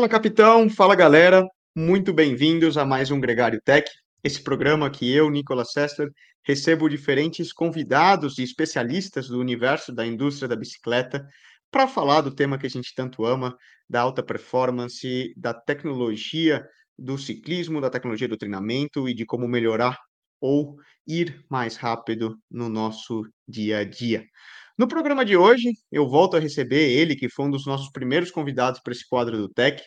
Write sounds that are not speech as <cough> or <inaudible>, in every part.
Fala, capitão. Fala, galera. Muito bem-vindos a mais um Gregário Tech. Esse programa que eu, Nicolas Sester, recebo diferentes convidados e especialistas do universo da indústria da bicicleta para falar do tema que a gente tanto ama, da alta performance, da tecnologia do ciclismo, da tecnologia do treinamento e de como melhorar ou ir mais rápido no nosso dia a dia. No programa de hoje, eu volto a receber ele, que foi um dos nossos primeiros convidados para esse quadro do Tech,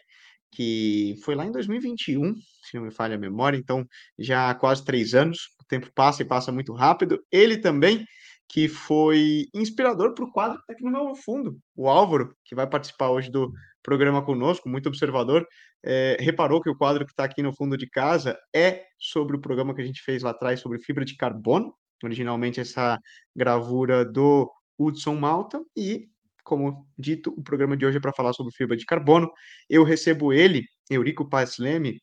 que foi lá em 2021, se não me falha a memória, então já há quase três anos, o tempo passa e passa muito rápido. Ele também, que foi inspirador para o quadro que aqui no meu fundo, o Álvaro, que vai participar hoje do programa conosco, muito observador, é, reparou que o quadro que está aqui no fundo de casa é sobre o programa que a gente fez lá atrás sobre fibra de carbono, originalmente essa gravura do Hudson Malta, e, como dito, o programa de hoje é para falar sobre fibra de carbono. Eu recebo ele, Eurico Paz Leme,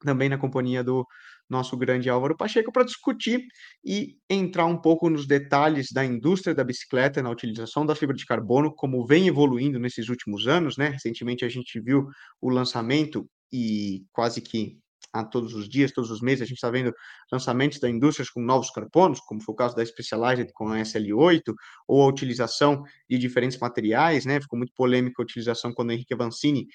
também na companhia do nosso grande Álvaro Pacheco, para discutir e entrar um pouco nos detalhes da indústria da bicicleta na utilização da fibra de carbono, como vem evoluindo nesses últimos anos, né? Recentemente a gente viu o lançamento e quase que a todos os dias, todos os meses, a gente está vendo lançamentos da indústria com novos carbonos, como foi o caso da Specialized com a SL8, ou a utilização de diferentes materiais, né? Ficou muito polêmica a utilização quando o Henrique Avancini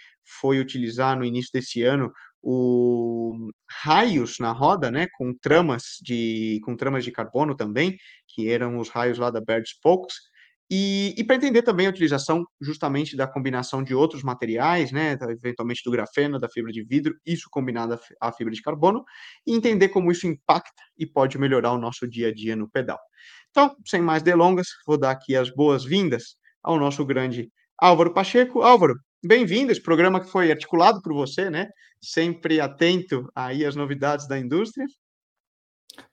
foi utilizar no início desse ano o raios na roda, né, com tramas de com tramas de carbono também, que eram os raios lá da Baird Spokes, e, e para entender também a utilização justamente da combinação de outros materiais, né, eventualmente do grafeno, da fibra de vidro, isso combinado à fibra de carbono, e entender como isso impacta e pode melhorar o nosso dia a dia no pedal. Então, sem mais delongas, vou dar aqui as boas-vindas ao nosso grande Álvaro Pacheco. Álvaro, bem-vindo, esse programa que foi articulado por você, né? Sempre atento aí às novidades da indústria.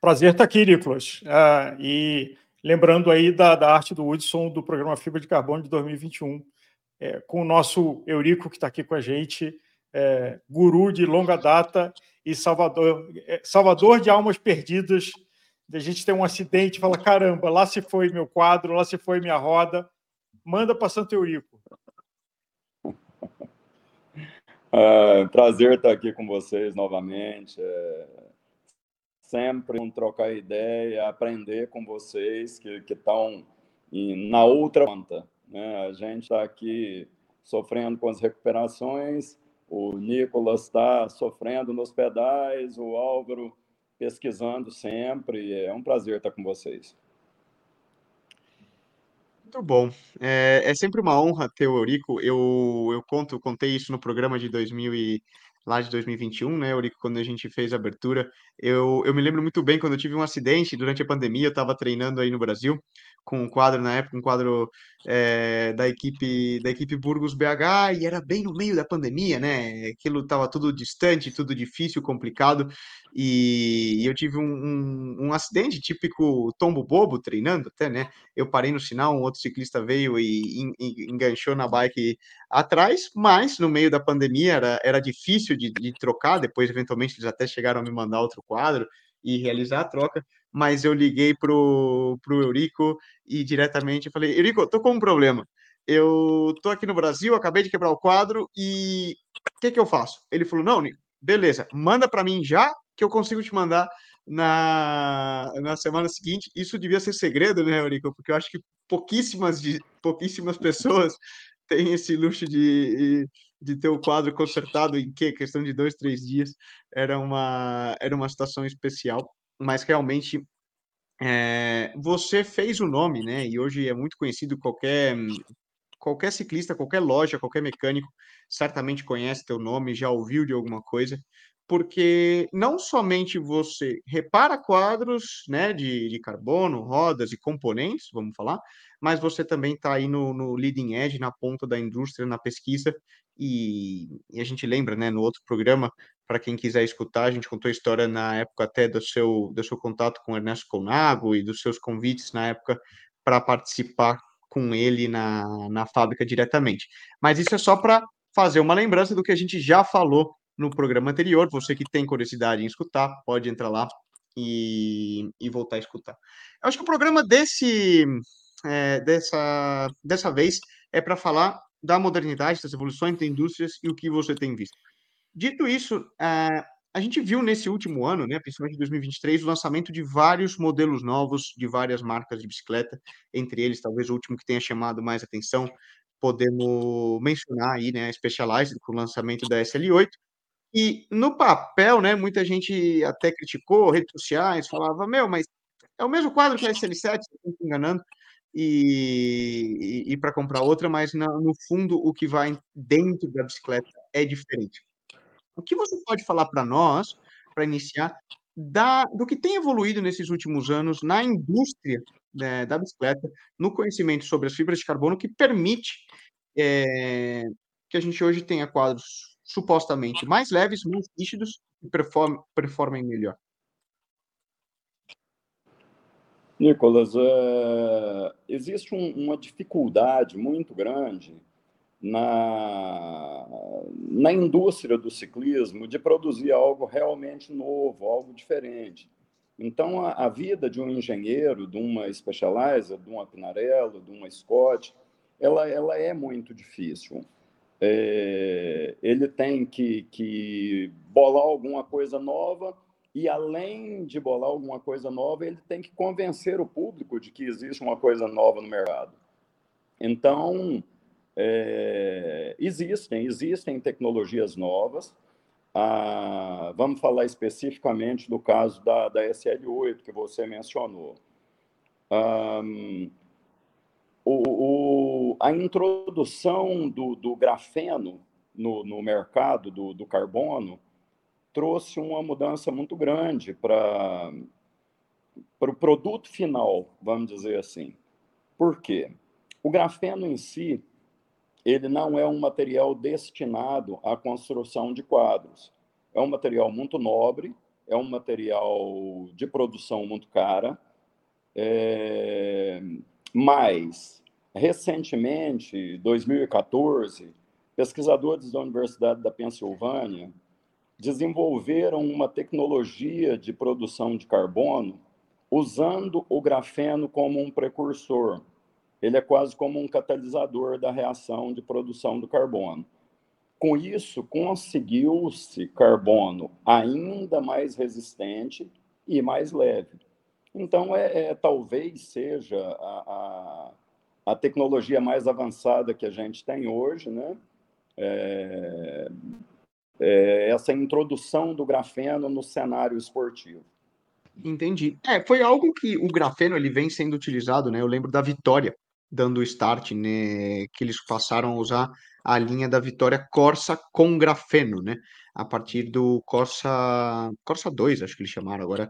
Prazer estar aqui, Nicolas. Uh, e lembrando aí da, da, arte do Hudson do programa Fibra de Carbono de 2021, é, com o nosso Eurico, que está aqui com a gente, é, guru de longa data e salvador, é, salvador de almas perdidas. A gente tem um acidente fala: caramba, lá se foi meu quadro, lá se foi minha roda, manda para Santo Eurico. É, <laughs> prazer estar aqui com vocês novamente. É, sempre um trocar ideia, aprender com vocês que estão na outra ponta. Né? A gente está aqui sofrendo com as recuperações, o Nicolas está sofrendo nos pedais, o Álvaro pesquisando sempre. É um prazer estar com vocês. Muito bom. É, é sempre uma honra ter o Eurico. Eu, eu conto, contei isso no programa de 2000 e, lá de 2021, né, Eurico, quando a gente fez a abertura. Eu, eu me lembro muito bem quando eu tive um acidente durante a pandemia, eu estava treinando aí no Brasil com um quadro na época, um quadro é, da equipe da equipe Burgos BH e era bem no meio da pandemia, né? Aquilo estava tudo distante, tudo difícil, complicado e, eu tive um, um, um, acidente típico tombo bobo treinando até, né? Eu parei no sinal, um outro ciclista veio e, e enganchou na bike atrás, mas no meio da pandemia era, era difícil de, de trocar. Depois, eventualmente, eles até chegaram a me mandar outro quadro e realizar a troca mas eu liguei pro, pro Eurico e diretamente falei, Eurico, tô com um problema. Eu tô aqui no Brasil, acabei de quebrar o quadro e o que que eu faço? Ele falou, não, beleza, manda para mim já que eu consigo te mandar na, na semana seguinte. Isso devia ser segredo, né, Eurico? Porque eu acho que pouquíssimas, pouquíssimas pessoas têm esse luxo de, de ter o quadro consertado em que questão de dois, três dias. Era uma, era uma situação especial mas realmente é, você fez o nome, né? E hoje é muito conhecido qualquer qualquer ciclista, qualquer loja, qualquer mecânico certamente conhece teu nome, já ouviu de alguma coisa, porque não somente você repara quadros, né, de, de carbono, rodas e componentes, vamos falar, mas você também está aí no, no leading edge, na ponta da indústria, na pesquisa, e, e a gente lembra, né, no outro programa, para quem quiser escutar, a gente contou a história na época até do seu, do seu contato com Ernesto Conago e dos seus convites na época para participar com ele na, na fábrica diretamente. Mas isso é só para fazer uma lembrança do que a gente já falou no programa anterior. Você que tem curiosidade em escutar, pode entrar lá e, e voltar a escutar. Eu acho que o programa desse, é, dessa, dessa vez é para falar da modernidade, das evoluções da indústrias e o que você tem visto. Dito isso, uh, a gente viu nesse último ano, né, principalmente em 2023, o lançamento de vários modelos novos de várias marcas de bicicleta, entre eles talvez o último que tenha chamado mais atenção, podemos mencionar aí, né, a Specialized com o lançamento da SL8. E no papel, né, muita gente até criticou, redes sociais, falava, meu, mas é o mesmo quadro que a SL7, você está se enganando, e, e, para comprar outra, mas no, no fundo o que vai dentro da bicicleta é diferente. O que você pode falar para nós, para iniciar, da, do que tem evoluído nesses últimos anos na indústria né, da bicicleta, no conhecimento sobre as fibras de carbono, que permite é, que a gente hoje tenha quadros supostamente mais leves, mais rígidos e perform, performem melhor? Nicolas, uh, existe um, uma dificuldade muito grande na, na indústria do ciclismo de produzir algo realmente novo, algo diferente. Então, a, a vida de um engenheiro, de uma Specialized, de uma Pinarello, de uma Scott, ela, ela é muito difícil. É, ele tem que, que bolar alguma coisa nova e, além de bolar alguma coisa nova, ele tem que convencer o público de que existe uma coisa nova no mercado. Então, é, existem, existem tecnologias novas. Ah, vamos falar especificamente do caso da, da SL8 que você mencionou. o, o, a introdução do, do grafeno no, no mercado do, do, carbono trouxe uma mudança muito grande para o pro produto final, vamos dizer assim. Por quê? O grafeno em si, ele não é um material destinado à construção de quadros. É um material muito nobre, é um material de produção muito cara, é... mas, recentemente, 2014, pesquisadores da Universidade da Pensilvânia desenvolveram uma tecnologia de produção de carbono usando o grafeno como um precursor ele é quase como um catalisador da reação de produção do carbono. Com isso, conseguiu-se carbono ainda mais resistente e mais leve. Então, é, é talvez seja a, a, a, tecnologia mais avançada que a gente tem hoje, né? É, é essa introdução do grafeno no cenário esportivo. Entendi. É, foi algo que o grafeno ele vem sendo utilizado, né? Eu lembro da Vitória dando start, né, que eles passaram a usar a linha da Vitória Corsa com grafeno, né, a partir do Corsa Corsa 2, acho que eles chamaram agora.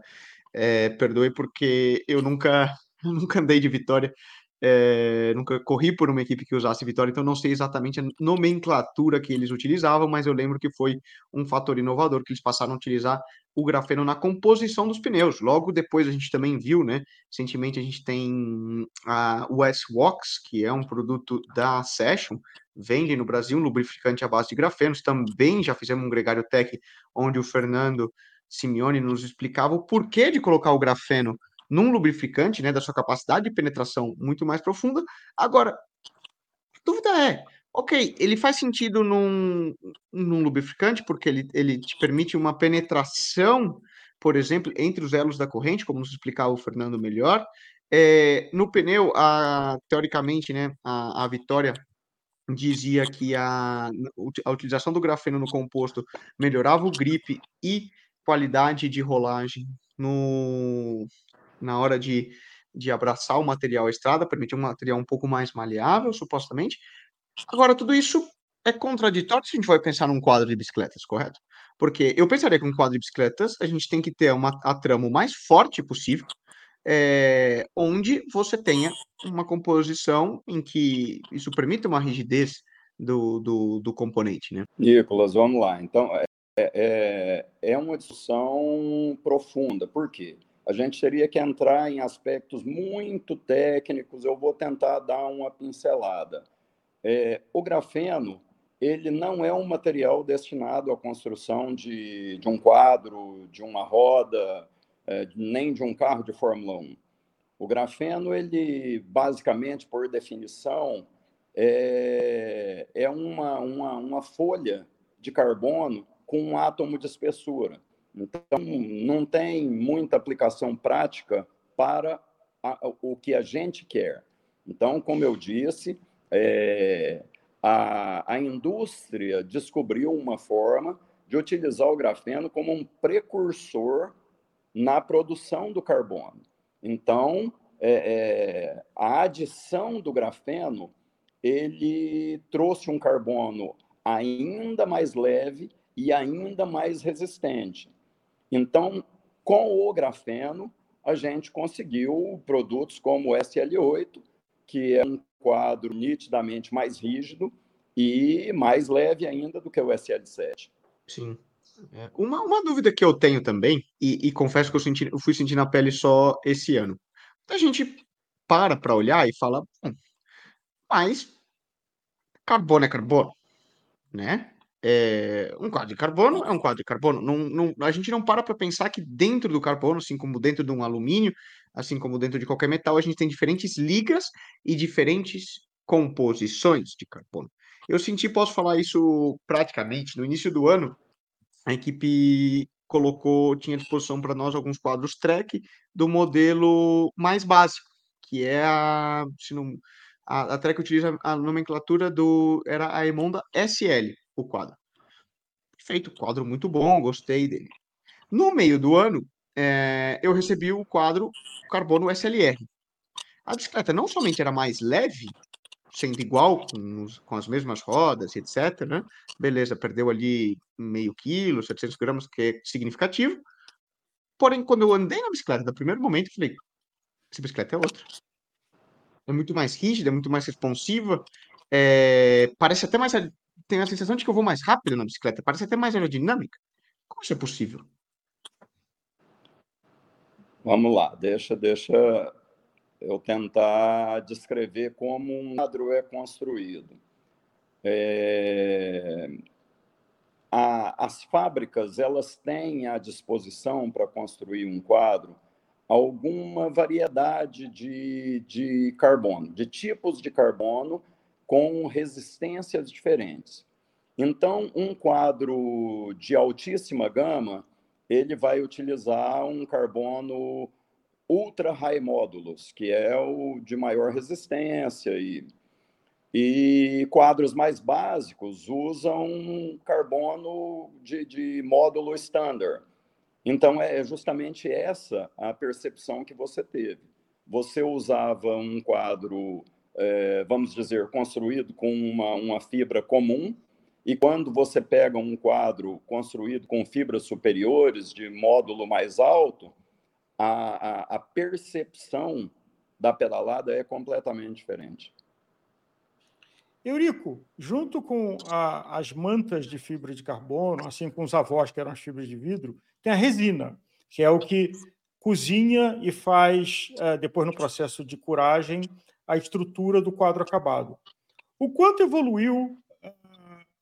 É, perdoe porque eu nunca <laughs> eu nunca andei de Vitória, é, nunca corri por uma equipe que usasse Vitória, então não sei exatamente a nomenclatura que eles utilizavam, mas eu lembro que foi um fator inovador que eles passaram a utilizar o grafeno na composição dos pneus. Logo depois a gente também viu, né? Recentemente a gente tem a US-Wax, que é um produto da Session, vende no Brasil um lubrificante à base de grafenos. Também já fizemos um gregário tech onde o Fernando Simeone nos explicava o porquê de colocar o grafeno num lubrificante, né, da sua capacidade de penetração muito mais profunda. Agora, a dúvida é, ok, ele faz sentido num, num lubrificante porque ele, ele te permite uma penetração, por exemplo, entre os elos da corrente, como nos explicava o Fernando melhor. É, no pneu, a, teoricamente, né, a, a Vitória dizia que a, a utilização do grafeno no composto melhorava o grip e qualidade de rolagem no, na hora de, de abraçar o material à estrada, permitir um material um pouco mais maleável, supostamente. Agora, tudo isso é contraditório se a gente vai pensar num quadro de bicicletas, correto? Porque eu pensaria que um quadro de bicicletas a gente tem que ter uma, a trama o mais forte possível, é, onde você tenha uma composição em que isso permita uma rigidez do, do, do componente, né? Nicolas, vamos lá. Então, é, é, é uma discussão profunda. Por quê? A gente teria que entrar em aspectos muito técnicos. Eu vou tentar dar uma pincelada. É, o grafeno ele não é um material destinado à construção de, de um quadro, de uma roda, é, nem de um carro de Fórmula 1. O grafeno, ele basicamente, por definição, é, é uma, uma, uma folha de carbono com um átomo de espessura. Então, não tem muita aplicação prática para a, o que a gente quer. Então, como eu disse, é, a, a indústria descobriu uma forma de utilizar o grafeno como um precursor na produção do carbono. Então, é, é, a adição do grafeno ele trouxe um carbono ainda mais leve e ainda mais resistente. Então, com o grafeno, a gente conseguiu produtos como o SL8, que é um quadro nitidamente mais rígido e mais leve ainda do que o SL7. Sim. É. Uma, uma dúvida que eu tenho também, e, e confesso que eu, senti, eu fui sentir na pele só esse ano. A gente para para olhar e fala, bom, mas carbono é carbono, né? É, um quadro de carbono é um quadro de carbono. Não, não, a gente não para para pensar que dentro do carbono, assim como dentro de um alumínio, assim como dentro de qualquer metal, a gente tem diferentes ligas e diferentes composições de carbono. Eu senti, posso falar isso praticamente, no início do ano, a equipe colocou, tinha à disposição para nós alguns quadros track do modelo mais básico, que é a, se não, a, a track utiliza a nomenclatura do, era a Emonda SL, o quadro. Feito, quadro muito bom, gostei dele. No meio do ano, é, eu recebi o quadro Carbono SLR. A bicicleta não somente era mais leve, sendo igual, com, com, as mesmas rodas, etc. Né? Beleza, perdeu ali meio quilo, 700 gramas, que é significativo. Porém, quando eu andei na bicicleta, no primeiro momento, eu falei, essa bicicleta é outra. É muito mais rígida, é muito mais responsiva, é, parece até mais... Tenho a sensação de que eu vou mais rápido na bicicleta, parece até mais aerodinâmica. Como isso é possível? Vamos lá, deixa, deixa eu tentar descrever como um quadro é construído. É... A, as fábricas elas têm à disposição para construir um quadro alguma variedade de, de carbono, de tipos de carbono com resistências diferentes. Então, um quadro de altíssima gama, ele vai utilizar um carbono ultra high módulos, que é o de maior resistência e e quadros mais básicos usam carbono de, de módulo standard. Então, é justamente essa a percepção que você teve. Você usava um quadro, é, vamos dizer, construído com uma, uma fibra comum, e quando você pega um quadro construído com fibras superiores, de módulo mais alto, a, a, a percepção da pedalada é completamente diferente. Eurico, junto com a, as mantas de fibra de carbono, assim com os avós, que eram as fibras de vidro, tem a resina, que é o que cozinha e faz, é, depois no processo de curagem, a estrutura do quadro acabado. O quanto evoluiu é,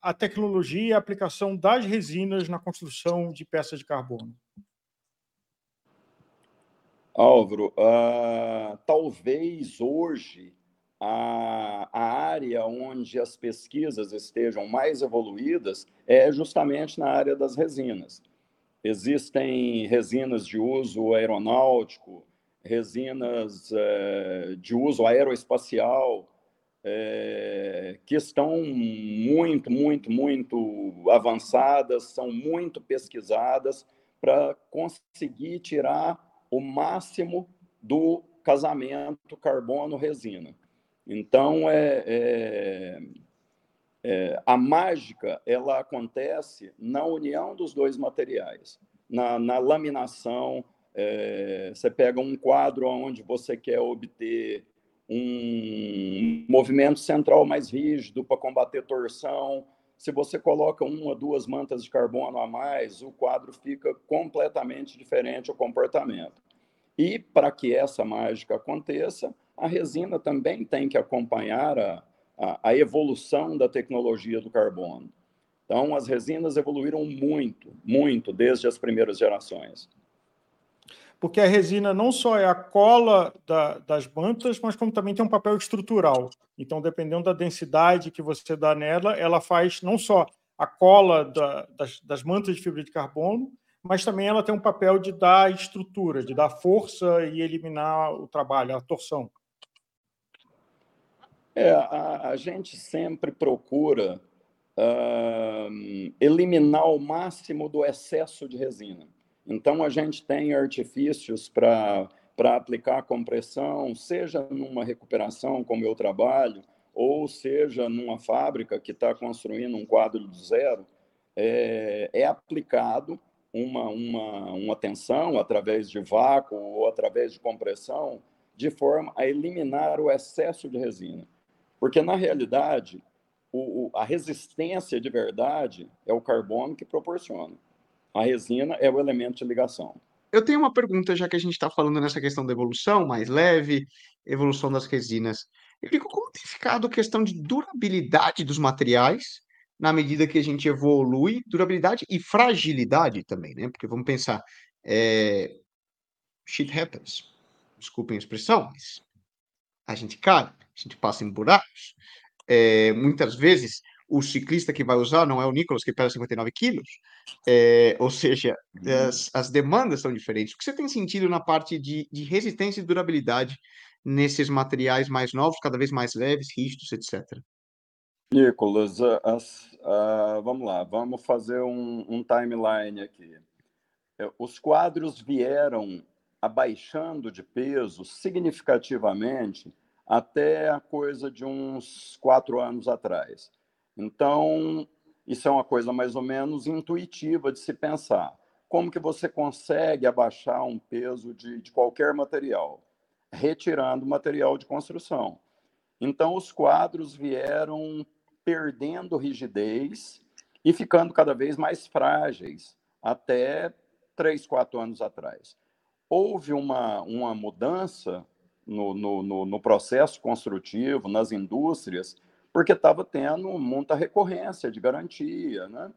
a tecnologia e a aplicação das resinas na construção de peças de carbono? Álvaro, uh, talvez hoje a, a área onde as pesquisas estejam mais evoluídas é justamente na área das resinas. Existem resinas de uso aeronáutico, resinas é, de uso aeroespacial, é, que estão muito, muito, muito avançadas, são muito pesquisadas para conseguir tirar o máximo do casamento carbono-resina. Então, é, é, é, a mágica ela acontece na união dos dois materiais, na, na laminação. É, você pega um quadro onde você quer obter um movimento central mais rígido para combater torção. Se você coloca uma, duas mantas de carbono a mais, o quadro fica completamente diferente o comportamento. E para que essa mágica aconteça, a resina também tem que acompanhar a, a, a, evolução da tecnologia do carbono. Então, as resinas evoluíram muito, muito desde as primeiras gerações. Porque a resina não só é a cola da, das mantas, mas como também tem um papel estrutural. Então, dependendo da densidade que você dá nela, ela faz não só a cola da, das, das mantas de fibra de carbono, mas também ela tem um papel de dar estrutura, de dar força e eliminar o trabalho, a torção. É, a, a gente sempre procura uh, eliminar o máximo do excesso de resina. Então, a gente tem artifícios para aplicar compressão, seja numa recuperação, como eu trabalho, ou seja numa fábrica que está construindo um quadro do zero, é, é aplicado uma, uma, uma tensão através de vácuo ou através de compressão, de forma a eliminar o excesso de resina. Porque, na realidade, o, o, a resistência de verdade é o carbono que proporciona. A resina é o elemento de ligação. Eu tenho uma pergunta, já que a gente está falando nessa questão da evolução mais leve, evolução das resinas. Eu como tem ficado a questão de durabilidade dos materiais na medida que a gente evolui, durabilidade e fragilidade também, né? Porque vamos pensar, é... shit happens, desculpem a expressão, mas a gente cai, a gente passa em buracos. É, muitas vezes o ciclista que vai usar não é o Nicolas que pesa 59 quilos, é, ou seja, uhum. as, as, demandas são diferentes. O que você tem sentido na parte de, de resistência e durabilidade nesses materiais mais novos, cada vez mais leves, rígidos, etc. Nicolas, as, uh, vamos lá, vamos fazer um, um timeline aqui. É, os quadros vieram abaixando de peso significativamente até a coisa de uns quatro anos atrás. Então, isso é uma coisa mais ou menos intuitiva de se pensar. Como que você consegue abaixar um peso de, de qualquer material? Retirando material de construção. Então, os quadros vieram perdendo rigidez e ficando cada vez mais frágeis, até três, quatro anos atrás. Houve uma, uma mudança no, no, no processo construtivo, nas indústrias, porque estava tendo muita recorrência de garantia. Né?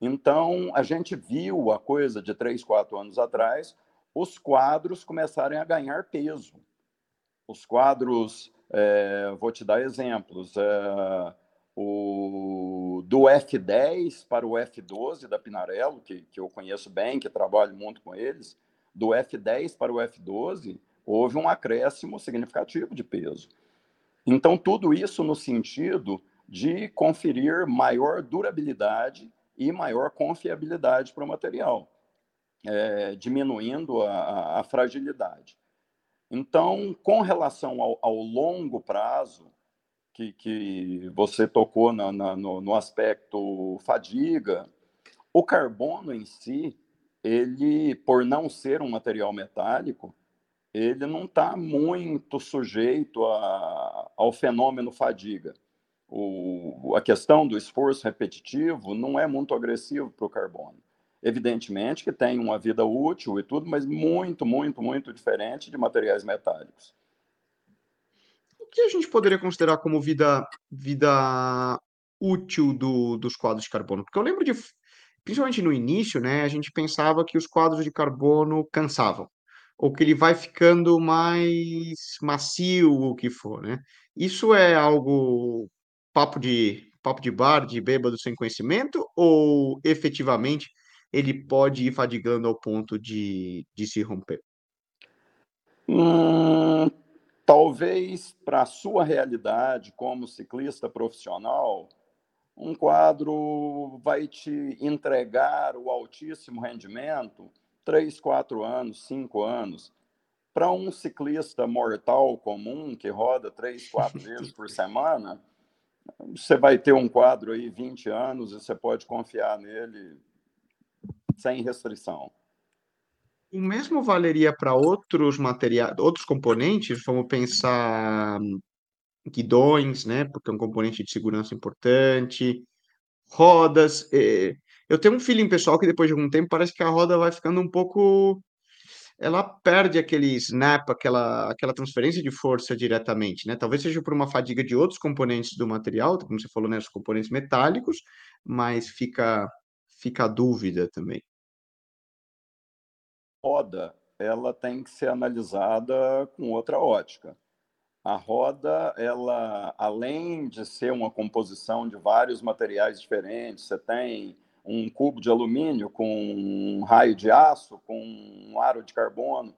Então, a gente viu a coisa de três, quatro anos atrás, os quadros começarem a ganhar peso. Os quadros, é, vou te dar exemplos, é, o, do F10 para o F12 da Pinarello, que, que eu conheço bem, que trabalho muito com eles, do F10 para o F12, houve um acréscimo significativo de peso. Então, tudo isso no sentido de conferir maior durabilidade e maior confiabilidade para o material, é, diminuindo a, a, fragilidade. Então, com relação ao, ao longo prazo, que, que você tocou na, na, no, no aspecto fadiga, o carbono em si, ele, por não ser um material metálico, ele não está muito sujeito a, ao fenômeno fadiga. O, a questão do esforço repetitivo não é muito agressivo para o carbono. Evidentemente que tem uma vida útil e tudo, mas muito, muito, muito diferente de materiais metálicos que a gente poderia considerar como vida, vida útil do, dos quadros de carbono? Porque eu lembro de, principalmente no início, né, a gente pensava que os quadros de carbono cansavam, ou que ele vai ficando mais macio, o que for, né? Isso é algo papo de papo de bar, de bêbado sem conhecimento, ou efetivamente ele pode ir fadigando ao ponto de, de se romper? Hum, Talvez para a sua realidade como ciclista profissional, um quadro vai te entregar o altíssimo rendimento três, quatro anos, cinco anos. Para um ciclista mortal comum que roda três, quatro <laughs> vezes por semana, você vai ter um quadro aí 20 anos e você pode confiar nele sem restrição. O mesmo valeria para outros materiais, outros componentes, vamos pensar guidões, né? Porque é um componente de segurança importante, rodas. Eh, eu tenho um feeling pessoal que depois de algum tempo parece que a roda vai ficando um pouco. Ela perde aquele snap, aquela, aquela transferência de força diretamente, né? Talvez seja por uma fadiga de outros componentes do material, como você falou, né? Os componentes metálicos, mas fica, fica a dúvida também roda ela tem que ser analisada com outra ótica. A roda, ela, além de ser uma composição de vários materiais diferentes, você tem um cubo de alumínio com um raio de aço, com um aro de carbono,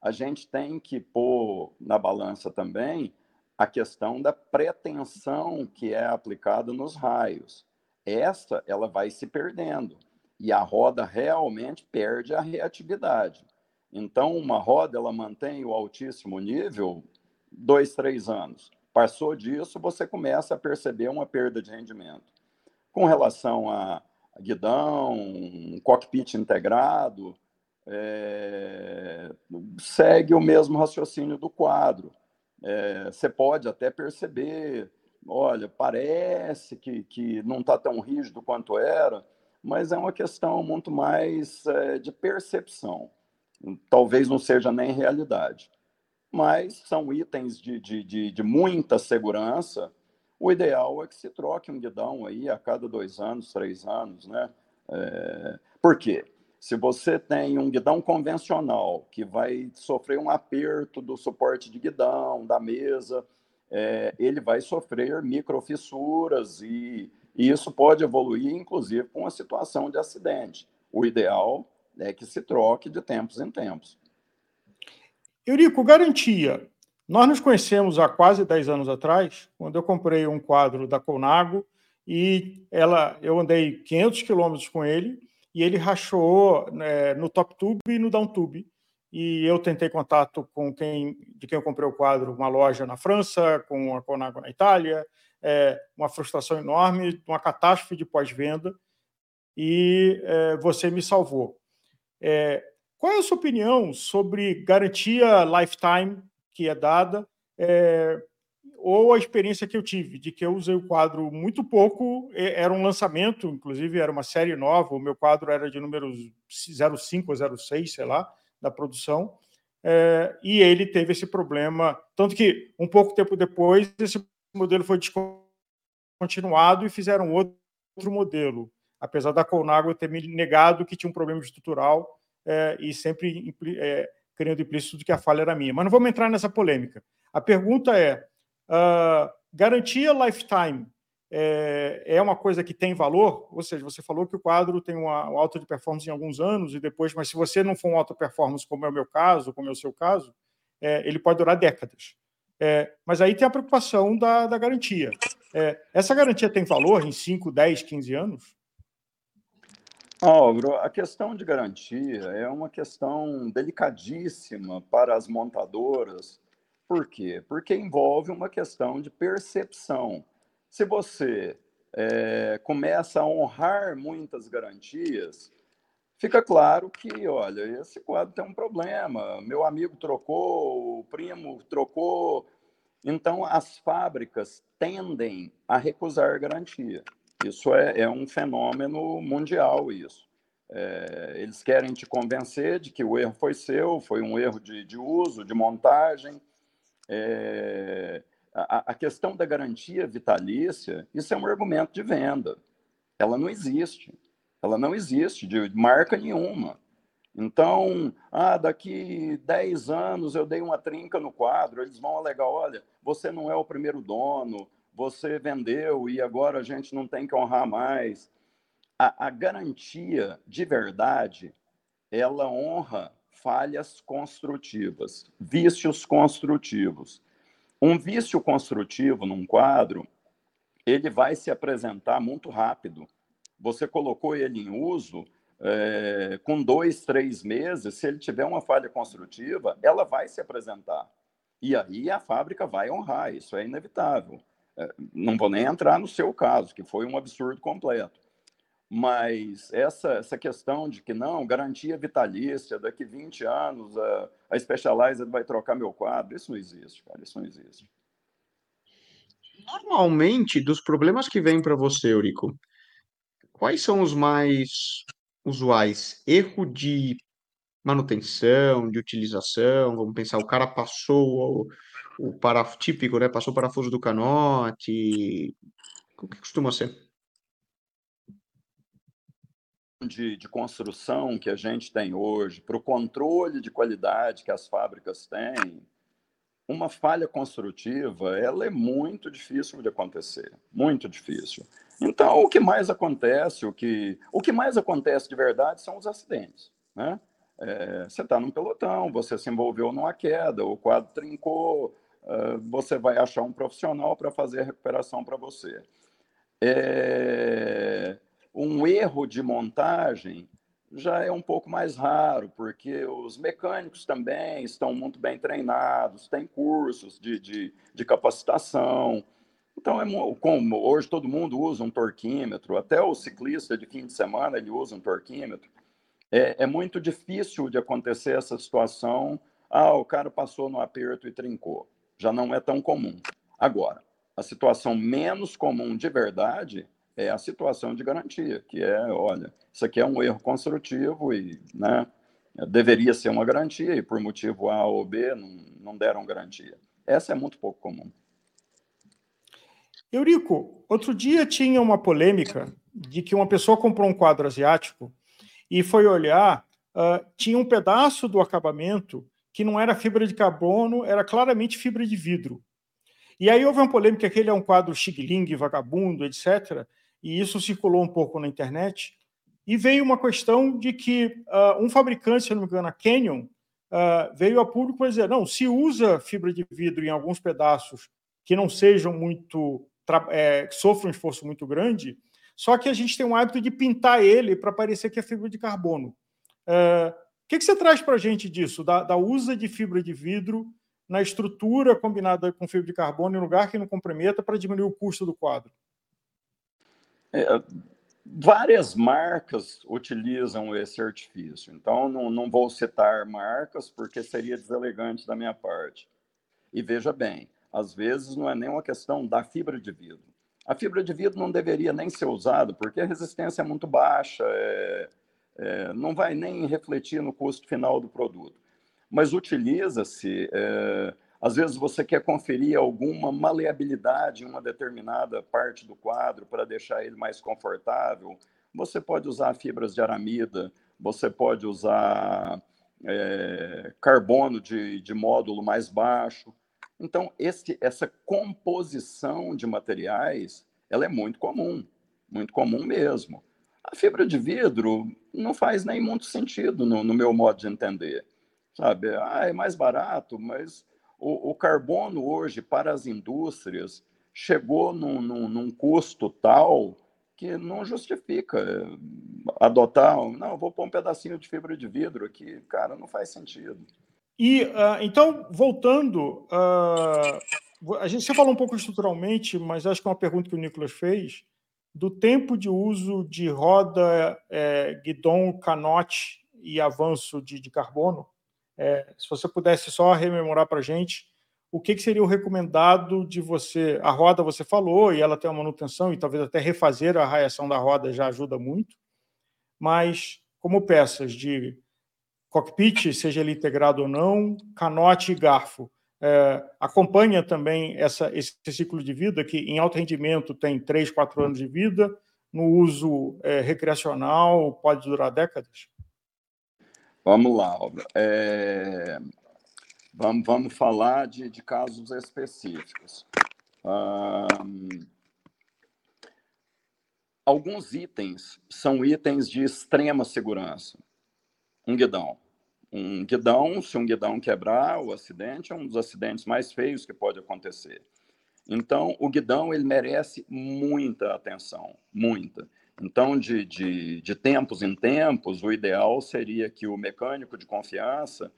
a gente tem que pôr na balança também a questão da pretensão que é aplicada nos raios. Essa, ela vai se perdendo e a roda realmente perde a reatividade. Então, uma roda, ela mantém o altíssimo nível dois, três anos. Passou disso, você começa a perceber uma perda de rendimento. Com relação a guidão, cockpit integrado, é, segue o mesmo raciocínio do quadro. É, você pode até perceber, olha, parece que, que não está tão rígido quanto era, mas é uma questão muito mais é, de percepção. Talvez não seja nem realidade. Mas são itens de, de, de, de muita segurança. O ideal é que se troque um guidão aí a cada dois anos, três anos, né? É... Por quê? Se você tem um guidão convencional que vai sofrer um aperto do suporte de guidão, da mesa, é, ele vai sofrer microfissuras e, e isso pode evoluir, inclusive, com a situação de acidente. O ideal é que se troque de tempos em tempos. Eurico, garantia. Nós nos conhecemos há quase 10 anos atrás, quando eu comprei um quadro da Conago e ela, eu andei 500 quilômetros com ele e ele rachou né, no top tube e no down tube. E eu tentei contato com quem de quem eu comprei o quadro, uma loja na França, com a Conago na Itália, é, uma frustração enorme, uma catástrofe de pós-venda, e é, você me salvou. É, qual é a sua opinião sobre garantia lifetime que é dada é, ou a experiência que eu tive, de que eu usei o quadro muito pouco, era um lançamento, inclusive era uma série nova, o meu quadro era de números 05 ou 06, sei lá, da produção, é, e ele teve esse problema, tanto que um pouco tempo depois esse modelo foi descontinuado e fizeram outro modelo, apesar da Colnago ter me negado que tinha um problema estrutural é, e sempre é, criando implícito que a falha era minha. Mas não vamos entrar nessa polêmica. A pergunta é, Uh, garantia lifetime é, é, uma coisa que tem valor, ou seja, você falou que o quadro tem uma, uma alta de performance em alguns anos e depois, mas se você não for um alta performance, como é o meu caso, como é o seu caso, é, ele pode durar décadas. É, mas aí tem a preocupação da, da garantia. É, essa garantia tem valor em 5, 10, 15 anos? Álvaro, a questão de garantia é uma questão delicadíssima para as montadoras por quê? Porque envolve uma questão de percepção. Se você é, começa a honrar muitas garantias, fica claro que, olha, esse quadro tem um problema, meu amigo trocou, o primo trocou. Então, as fábricas tendem a recusar garantia. Isso é, é um fenômeno mundial, isso. É, eles querem te convencer de que o erro foi seu, foi um erro de, de uso, de montagem, é, a, a questão da garantia vitalícia, isso é um argumento de venda. Ela não existe. Ela não existe de marca nenhuma. Então, ah, daqui 10 anos eu dei uma trinca no quadro, eles vão alegar, olha, você não é o primeiro dono, você vendeu e agora a gente não tem que honrar mais. A, a garantia de verdade, ela honra falhas construtivas, vícios construtivos. Um vício construtivo num quadro, ele vai se apresentar muito rápido. Você colocou ele em uso, é, com dois, três meses, se ele tiver uma falha construtiva, ela vai se apresentar. E aí a fábrica vai honrar, isso é inevitável. Não vou nem entrar no seu caso, que foi um absurdo completo. Mas essa, essa questão de que não, garantia vitalícia, daqui 20 anos a, a Specialized vai trocar meu quadro, isso não existe, cara, isso não existe. Normalmente, dos problemas que vêm para você, Eurico, quais são os mais usuais? Erro de manutenção, de utilização, vamos pensar, o cara passou o, parafuso típico, né? Passou o parafuso do canote. O que costuma ser? de, de construção que a gente tem hoje, para o controle de qualidade que as fábricas têm, uma falha construtiva ela é muito difícil de acontecer, muito difícil. Então, o que mais acontece, o que, o que mais acontece de verdade são os acidentes. Né? É, você está num pelotão, você se envolveu numa queda, o quadro trincou, você vai achar um profissional para fazer a recuperação para você. É, um erro de montagem já é um pouco mais raro, porque os mecânicos também estão muito bem treinados, têm cursos de, de, de capacitação. Então, é como hoje todo mundo usa um torquímetro, até o ciclista de fim de semana ele usa um torquímetro. É, é muito difícil de acontecer essa situação. Ah, o cara passou no aperto e trincou. Já não é tão comum. Agora, a situação menos comum de verdade é a situação de garantia, que é, olha, isso aqui é um erro construtivo e, né, deveria ser uma garantia e por motivo A ou B não, não deram garantia. Essa é muito pouco comum. Eurico, outro dia tinha uma polêmica de que uma pessoa comprou um quadro asiático e foi olhar, uh, tinha um pedaço do acabamento que não era fibra de carbono, era claramente fibra de vidro. E aí houve uma polêmica que ele é um quadro xigling, vagabundo, etc. E isso circulou um pouco na internet. E veio uma questão de que uh, um fabricante, se não me engano, a Canyon, uh, veio a público para dizer: não, se usa fibra de vidro em alguns pedaços que não sejam muito. É, sofram um esforço muito grande, só que a gente tem um hábito de pintar ele para parecer que é fibra de carbono. Uh, que, que, você traz para a gente disso, da, da usa de fibra de vidro na estrutura combinada com fibra de carbono em lugar que não comprometa para diminuir o custo do quadro? É, várias marcas utilizam esse artifício, então não, não vou citar marcas porque seria deselegante da minha parte. E veja bem, às vezes não é nem uma questão da fibra de vidro. A fibra de vidro não deveria nem ser usada porque a resistência é muito baixa, é, é, não vai nem refletir no custo final do produto mas utiliza-se. É, às vezes você quer conferir alguma maleabilidade em uma determinada parte do quadro para deixar ele mais confortável. Você pode usar fibras de aramida, você pode usar é, carbono de, de módulo mais baixo. Então, esse, essa composição de materiais ela é muito comum, muito comum mesmo. A fibra de vidro não faz nem muito sentido no, no meu modo de entender sabe? Ah, é mais barato, mas o, o carbono hoje para as indústrias chegou num, num, num, custo tal que não justifica eh, adotar, não, vou pôr um pedacinho de fibra de vidro aqui, cara, não faz sentido. E uh, então, voltando, uh, a gente você falou um pouco estruturalmente, mas acho que é uma pergunta que o Nicolas fez do tempo de uso de roda, é, guidon, canote e avanço de, de carbono. É, se você pudesse só rememorar para a gente o que, que, seria o recomendado de você. A roda você falou e ela tem uma manutenção e talvez até refazer a raiação da roda já ajuda muito, mas como peças de cockpit, seja ele integrado ou não, canote e garfo, é, acompanha também essa, esse ciclo de vida que em alto rendimento tem 3, 4 anos de vida, no uso é, recreacional pode durar décadas? Vamos lá, é... vamos, vamos falar de, de casos específicos. Um... Alguns itens são itens de extrema segurança. Um guidão. Um guidão, se um guidão quebrar, o acidente é um dos acidentes mais feios que pode acontecer. Então, o guidão ele merece muita atenção, muita. Então, de, de, de tempos em tempos, o ideal seria que o mecânico de confiança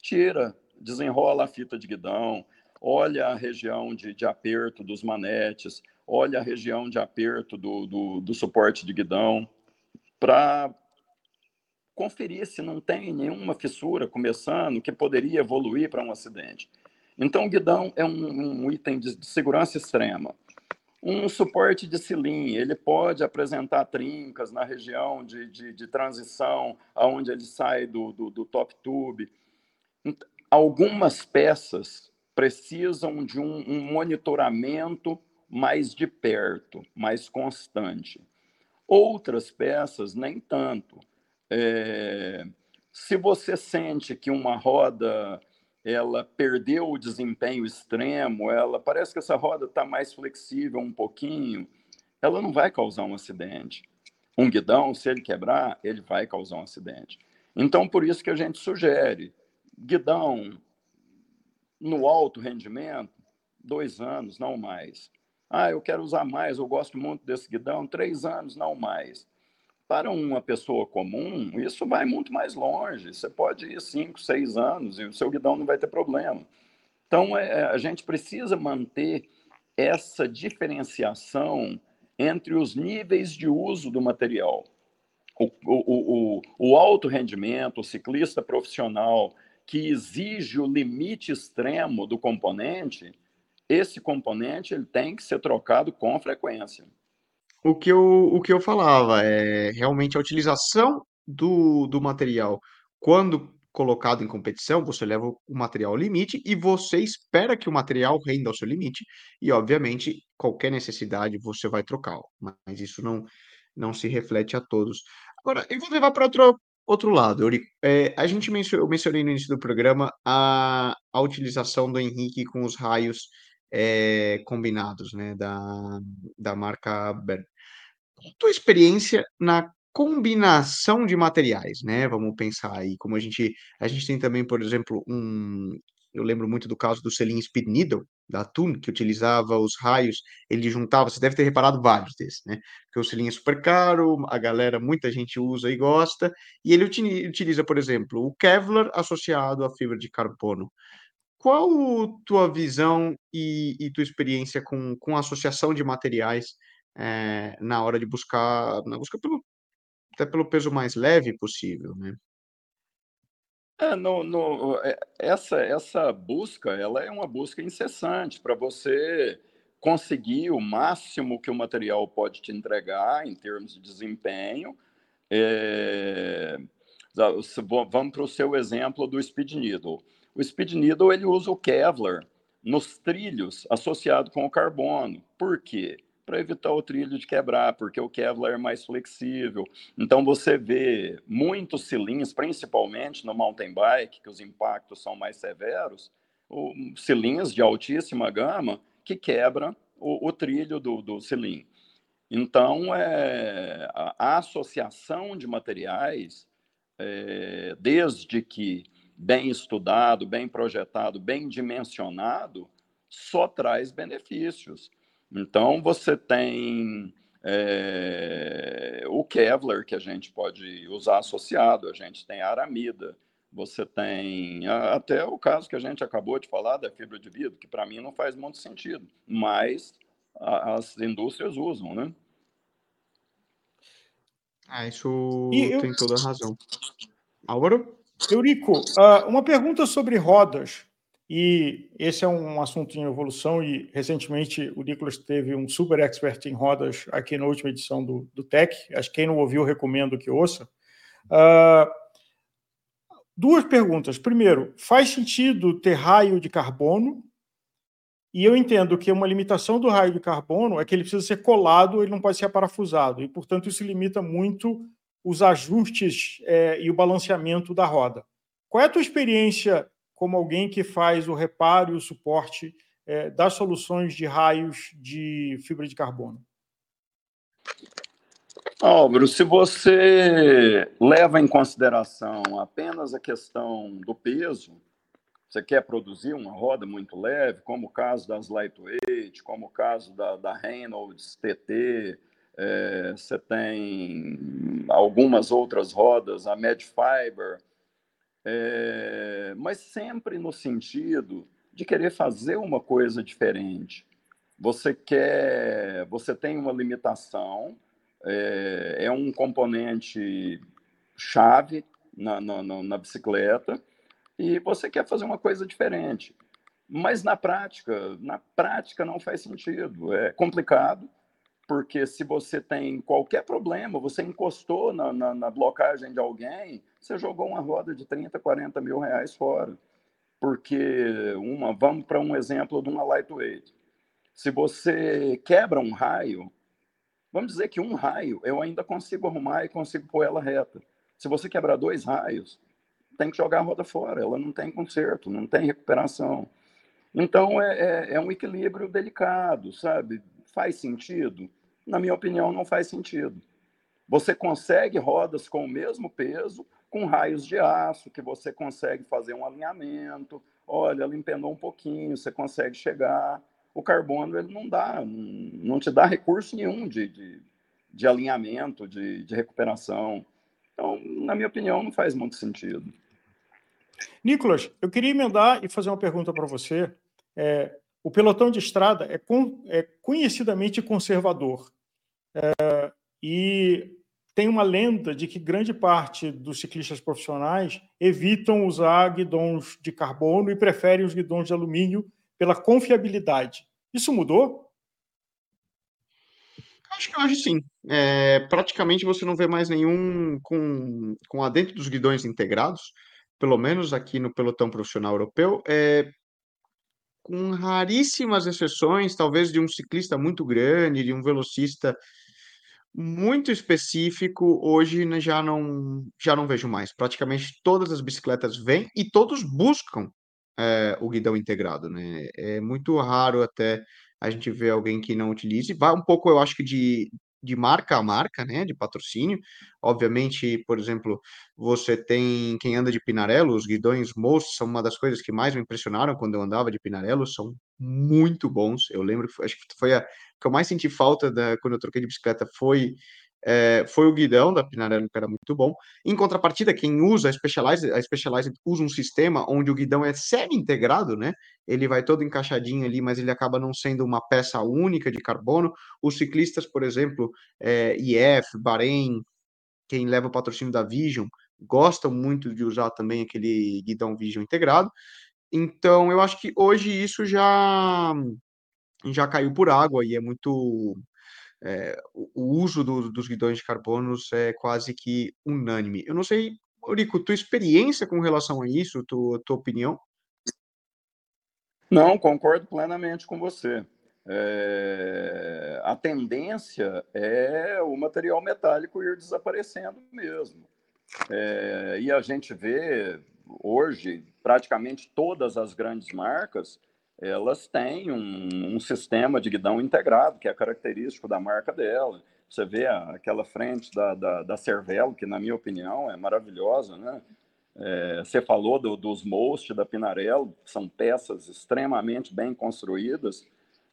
tira, desenrola a fita de guidão, olha a região de, de aperto dos manetes, olha a região de aperto do, do, do suporte de guidão, para conferir se não tem nenhuma fissura começando que poderia evoluir para um acidente. Então, o guidão é um, um item de, de segurança extrema. Um suporte de cilim, ele pode apresentar trincas na região de, de, de transição, aonde ele sai do, do, do top tube. Algumas peças precisam de um, um monitoramento mais de perto, mais constante. Outras peças, nem tanto. É, se você sente que uma roda ela perdeu o desempenho extremo, ela parece que essa roda está mais flexível um pouquinho, ela não vai causar um acidente. Um guidão, se ele quebrar, ele vai causar um acidente. Então, por isso que a gente sugere guidão no alto rendimento, dois anos, não mais. Ah, eu quero usar mais, eu gosto muito desse guidão, três anos, não mais. Para uma pessoa comum, isso vai muito mais longe. Você pode ir cinco, seis anos e o seu guidão não vai ter problema. Então, é, a gente precisa manter essa diferenciação entre os níveis de uso do material. O, o, o, o alto rendimento, o ciclista profissional que exige o limite extremo do componente, esse componente ele tem que ser trocado com frequência. O que eu, o que eu falava é realmente a utilização do, do material. Quando colocado em competição, você leva o material ao limite e você espera que o material renda ao seu limite, e obviamente qualquer necessidade você vai trocá-lo, mas isso não, não se reflete a todos. Agora, eu vou levar para outro, outro lado, Eurico. É, a gente mencionou, eu mencionei no início do programa a, a utilização do Henrique com os raios é, combinados, né, da, da marca Ber. Tua experiência na combinação de materiais, né? Vamos pensar aí, como a gente, a gente tem também, por exemplo, um, eu lembro muito do caso do selim Speed Needle, da Tune, que utilizava os raios, ele juntava, você deve ter reparado vários desses, né? Porque o selim é super caro, a galera, muita gente usa e gosta, e ele utiliza, por exemplo, o Kevlar associado à fibra de carbono. Qual tua visão e, e tua experiência com, com a associação de materiais é, na hora de buscar, na busca pelo, até pelo peso mais leve possível, né? É, no, no, é, essa, essa busca, ela é uma busca incessante para você conseguir o máximo que o material pode te entregar em termos de desempenho. É, vamos para o seu exemplo do Speed Needle. O Speed Needle ele usa o Kevlar nos trilhos associado com o carbono. Por quê? Para evitar o trilho de quebrar, porque o Kevlar é mais flexível. Então você vê muitos cilindros, principalmente no mountain bike, que os impactos são mais severos, cilindros de altíssima gama que quebram o, o trilho do, do cilindro. Então, é, a, a associação de materiais, é, desde que bem estudado, bem projetado, bem dimensionado, só traz benefícios. Então, você tem é, o Kevlar, que a gente pode usar associado, a gente tem a aramida, você tem até o caso que a gente acabou de falar da fibra de vidro, que para mim não faz muito sentido, mas as indústrias usam, né? Ah, isso e tem eu... toda a razão. Álvaro? Eurico, ah, uma pergunta sobre rodas, e esse é um assunto em evolução, e recentemente o Nicolas teve um super expert em rodas aqui na última edição do, do Tech, acho que quem não ouviu, recomendo que ouça. Uh, duas perguntas. Primeiro, faz sentido ter raio de carbono? E eu entendo que uma limitação do raio de carbono é que ele precisa ser colado, ele não pode ser aparafusado, e, portanto, isso limita muito os ajustes é, e o balanceamento da roda. Qual é a tua experiência como alguém que faz o reparo e o suporte é, das soluções de raios de fibra de carbono? Álvaro, se você leva em consideração apenas a questão do peso, você quer produzir uma roda muito leve, como o caso das Lightweight, como o caso da, da Reynolds TT, é, você tem algumas outras rodas, a Medfiber, é, mas sempre no sentido de querer fazer uma coisa diferente. Você quer, você tem uma limitação, é, é um componente chave na, na, na bicicleta e você quer fazer uma coisa diferente. Mas na prática, na prática não faz sentido. É complicado porque se você tem qualquer problema, você encostou na, na, na, blocagem de alguém, você jogou uma roda de 30, 40 mil reais fora. Porque, uma, vamos para um exemplo de uma lightweight. Se você quebra um raio, Vamos dizer que um raio eu ainda consigo arrumar e consigo pôr ela reta. Se você quebrar dois raios, tem que jogar a roda fora, ela não tem conserto, não tem recuperação. Então é, é, é um equilíbrio delicado, sabe? Faz sentido? Na minha opinião, não faz sentido. Você consegue rodas com o mesmo peso, com raios de aço, que você consegue fazer um alinhamento. Olha, empenou um pouquinho, você consegue chegar. O carbono ele não dá, não te dá recurso nenhum de, de, de alinhamento, de, de recuperação. Então, na minha opinião, não faz muito sentido. Nicolas, eu queria emendar e fazer uma pergunta para você. É, o pelotão de estrada é, con, é conhecidamente conservador. É, e tem uma lenda de que grande parte dos ciclistas profissionais evitam usar guidões de carbono e preferem os guidões de alumínio pela confiabilidade. Isso mudou? Acho que hoje sim. É, praticamente você não vê mais nenhum com, com adentro dos guidões integrados, pelo menos aqui no pelotão profissional europeu, é, com raríssimas exceções, talvez de um ciclista muito grande, de um velocista muito específico, hoje já não, já não vejo mais. Praticamente todas as bicicletas vêm e todos buscam é, o guidão integrado, né? É muito raro até a gente ver alguém que não utilize. Vai um pouco, eu acho que de, de marca a marca, né, de patrocínio. Obviamente, por exemplo, você tem quem anda de Pinarello, os guidões Most são uma das coisas que mais me impressionaram quando eu andava de Pinarello, são muito bons. Eu lembro, acho que foi a que eu mais senti falta da, quando eu troquei de bicicleta foi é, foi o guidão da Pinarello, que era muito bom. Em contrapartida, quem usa a Specialized, a Specialized usa um sistema onde o guidão é semi-integrado, né? Ele vai todo encaixadinho ali, mas ele acaba não sendo uma peça única de carbono. Os ciclistas, por exemplo, é, IF, Bahrein, quem leva o patrocínio da Vision, gostam muito de usar também aquele guidão Vision integrado. Então, eu acho que hoje isso já já caiu por água e é muito é, o, uso do, dos guidões de carbonos é quase que unânime. Eu não sei, Eurico, tua experiência com relação a isso, tua, tua opinião? Não, concordo plenamente com você. É, a tendência é o material metálico ir desaparecendo mesmo. É, e a gente vê hoje praticamente todas as grandes marcas elas têm um, um, sistema de guidão integrado, que é característico da marca dela. Você vê a, aquela frente da, da, da, Cervelo, que na minha opinião é maravilhosa, né? É, você falou do, dos Most da Pinarello, são peças extremamente bem construídas.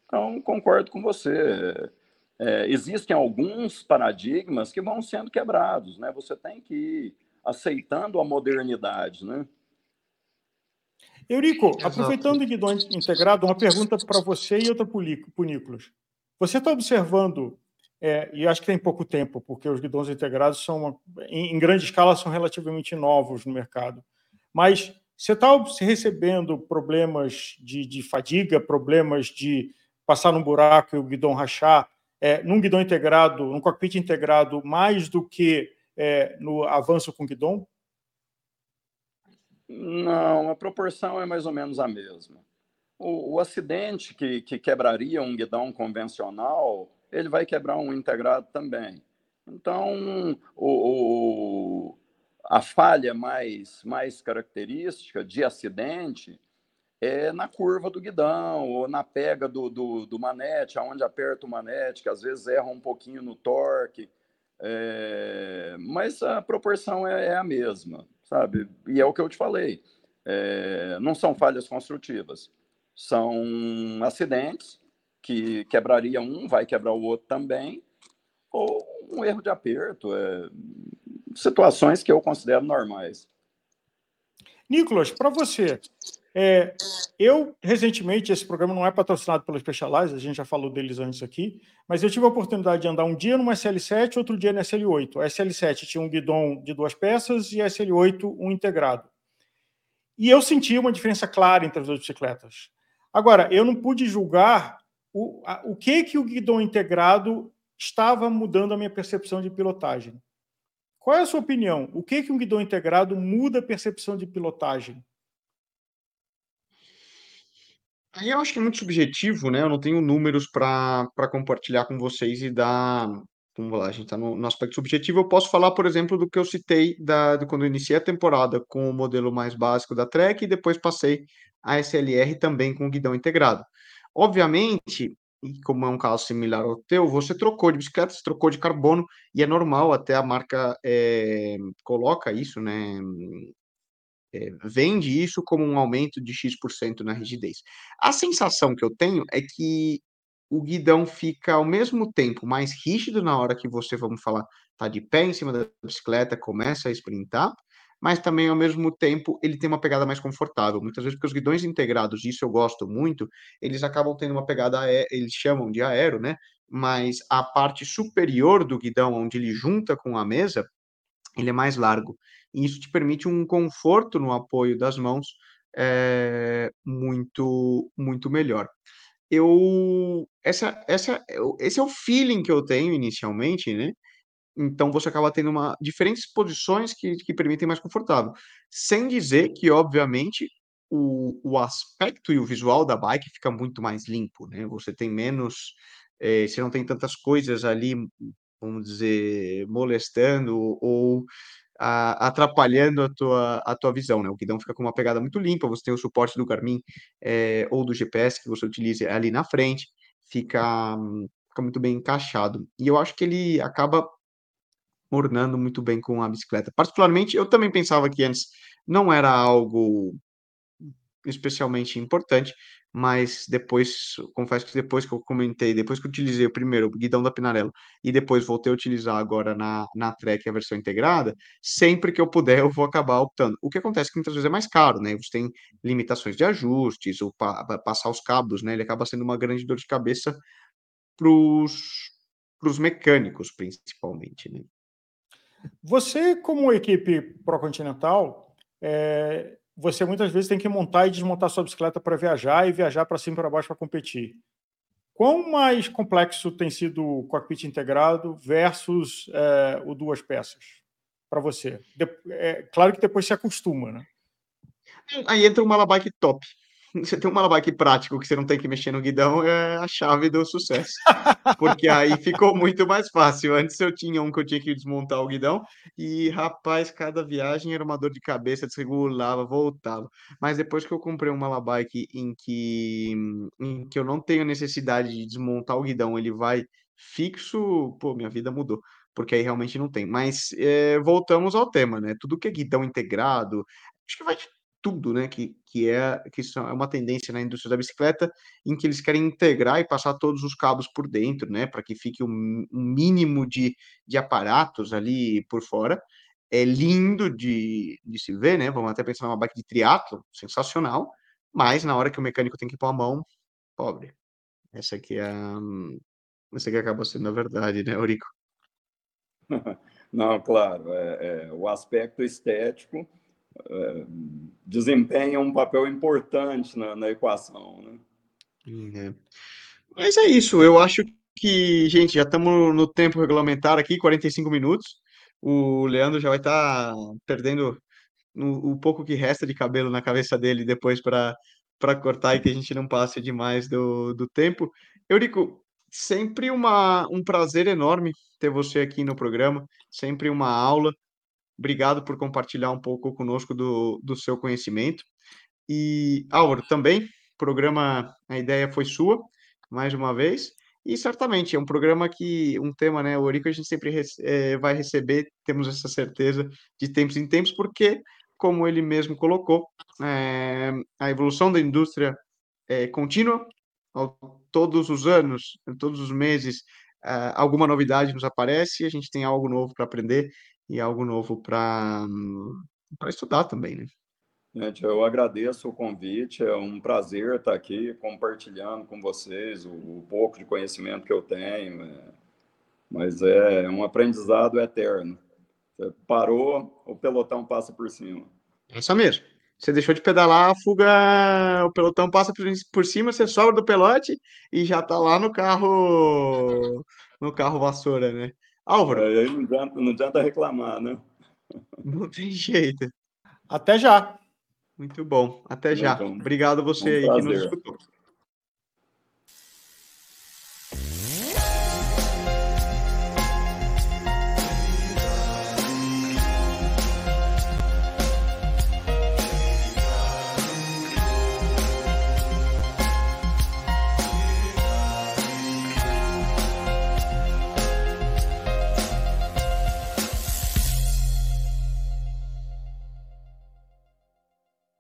Então, concordo com você. É, existem alguns paradigmas que vão sendo quebrados, né? Você tem que ir aceitando a modernidade, né? Eurico, Exato. aproveitando o guidão integrado, uma pergunta para você e outra para o Nicolas. Você está observando, é, e acho que tem pouco tempo, porque os guidões integrados são, uma, em, em, grande escala, são relativamente novos no mercado, mas você está recebendo problemas de, de, fadiga, problemas de passar num buraco e o guidão rachar, é, num guidão integrado, num cockpit integrado, mais do que é, no avanço com guidão? Não, a proporção é mais ou menos a mesma. O, o acidente que, que quebraria um guidão convencional, ele vai quebrar um integrado também. Então, o, o, a falha mais, mais característica de acidente é na curva do guidão ou na pega do, do, do manete, aonde aperta o manete, que às vezes erra um pouquinho no torque, é, mas a proporção é, é a mesma sabe? E é o que eu te falei. É, não são falhas construtivas, são acidentes que quebraria um, vai quebrar o outro também, ou um erro de aperto, é, situações que eu considero normais. Nicolas, para você, é, eu, recentemente, esse programa não é patrocinado pela Specialized, a gente já falou deles antes aqui, mas eu tive a oportunidade de andar um dia numa SL7, outro dia na SL8. A SL7 tinha um guidão de duas peças e a SL8 um integrado. E eu senti uma diferença clara entre as duas bicicletas. Agora, eu não pude julgar o, a, o que, que o guidão integrado estava mudando a minha percepção de pilotagem. Qual é a sua opinião? O que, que um guidão integrado muda a percepção de pilotagem? Aí eu acho que é muito subjetivo, né? Eu não tenho números para compartilhar com vocês e dar. Vamos lá, a gente está no, no, aspecto subjetivo. Eu posso falar, por exemplo, do que eu citei da, quando eu iniciei a temporada com o modelo mais básico da Trek e depois passei a SLR também com o guidão integrado. Obviamente, e como é um caso similar ao teu, você trocou de bicicleta, você trocou de carbono, e é normal, até a marca é, coloca isso, né? É, vende isso como um aumento de X% na rigidez. A sensação que eu tenho é que o guidão fica ao mesmo tempo mais rígido na hora que você, vamos falar, tá de pé em cima da bicicleta, começa a sprintar, mas também ao mesmo tempo ele tem uma pegada mais confortável. Muitas vezes porque os guidões integrados, isso eu gosto muito, eles acabam tendo uma pegada, eles chamam de aero, né? Mas a parte superior do guidão, onde ele junta com a mesa, ele é mais largo. E isso te permite um conforto no apoio das mãos é, muito, muito melhor. Eu, essa, essa, esse é o feeling que eu tenho inicialmente, né? Então você acaba tendo uma, diferentes posições que, que permitem mais confortável. Sem dizer que, obviamente, o, o aspecto e o visual da bike fica muito mais limpo, né? Você tem menos, é, você não tem tantas coisas ali, vamos dizer, molestando ou a, atrapalhando a tua, a tua visão, né? O guidão fica com uma pegada muito limpa, você tem o suporte do Garmin é, ou do GPS que você utiliza ali na frente, fica, fica muito bem encaixado. E eu acho que ele acaba ornando muito bem com a bicicleta. Particularmente, eu também pensava que antes não era algo especialmente importante, mas depois, confesso que depois que eu comentei, depois que eu utilizei o primeiro o guidão da Pinarello e depois voltei a utilizar agora na, na Trek a versão integrada, sempre que eu puder eu vou acabar optando. O que acontece é que muitas vezes é mais caro, né? Você tem limitações de ajustes, ou pa, passar os cabos, né? Ele acaba sendo uma grande dor de cabeça para os mecânicos, principalmente, né? Você, como equipe Procontinental, é, você muitas vezes tem que montar e desmontar sua bicicleta para viajar e viajar para cima e para baixo para competir. Quão mais complexo tem sido o cockpit integrado versus é, o duas peças para você? De, é, claro que depois se acostuma, né? Aí entra uma bike top você tem um malabike prático que você não tem que mexer no guidão, é a chave do sucesso. Porque aí ficou muito mais fácil. Antes eu tinha um que eu tinha que desmontar o guidão e, rapaz, cada viagem era uma dor de cabeça, desregulava, voltava. Mas depois que eu comprei um malabike em que, em que eu não tenho necessidade de desmontar o guidão, ele vai fixo, pô, minha vida mudou porque aí realmente não tem. Mas é, voltamos ao tema, né? Tudo que é guidão integrado, acho que vai tudo, né? Que, que é que é uma tendência na indústria da bicicleta em que eles querem integrar e passar todos os cabos por dentro, né? Para que fique um, um, mínimo de, de aparatos ali por fora. É lindo de, de se ver, né? Vamos até pensar numa bike de triatlo, sensacional, mas na hora que o mecânico tem que pôr a mão, pobre. Essa aqui é, essa aqui acaba sendo a verdade, né, Eurico? <laughs> Não, claro, é, é, o aspecto estético desempenha um papel importante na, na equação. Né? É. Mas é isso, eu acho que, gente, já estamos no tempo regulamentar aqui, 45 minutos. O Leandro já vai estar tá perdendo o, o pouco que resta de cabelo na cabeça dele depois para para cortar e que a gente não passe demais do, do tempo. Eurico, sempre uma, um prazer enorme ter você aqui no programa, sempre uma aula. Obrigado por compartilhar um pouco conosco do, do seu conhecimento. E, Álvaro, também, programa, a ideia foi sua, mais uma vez. E certamente é um programa que, um tema, né, o Orico a gente sempre é, vai receber, temos essa certeza de tempos em tempos, porque, como ele mesmo colocou, é, a evolução da indústria é contínua, todos os anos, todos os meses, é, alguma novidade nos aparece, a gente tem algo novo para aprender e algo novo para estudar também, né? Gente, eu agradeço o convite, é um prazer estar aqui compartilhando com vocês o, o pouco de conhecimento que eu tenho, é, mas é um aprendizado eterno. Você parou, o pelotão passa por cima. Isso mesmo. Você deixou de pedalar, a fuga, o pelotão passa por, por cima, você sobra do pelote e já está lá no carro, no carro vassoura, né? Álvaro. É, aí não adianta, não adianta reclamar, né? Não tem jeito. Até já. Muito bom. Até já. Então, Obrigado a você um aí que nos escutou.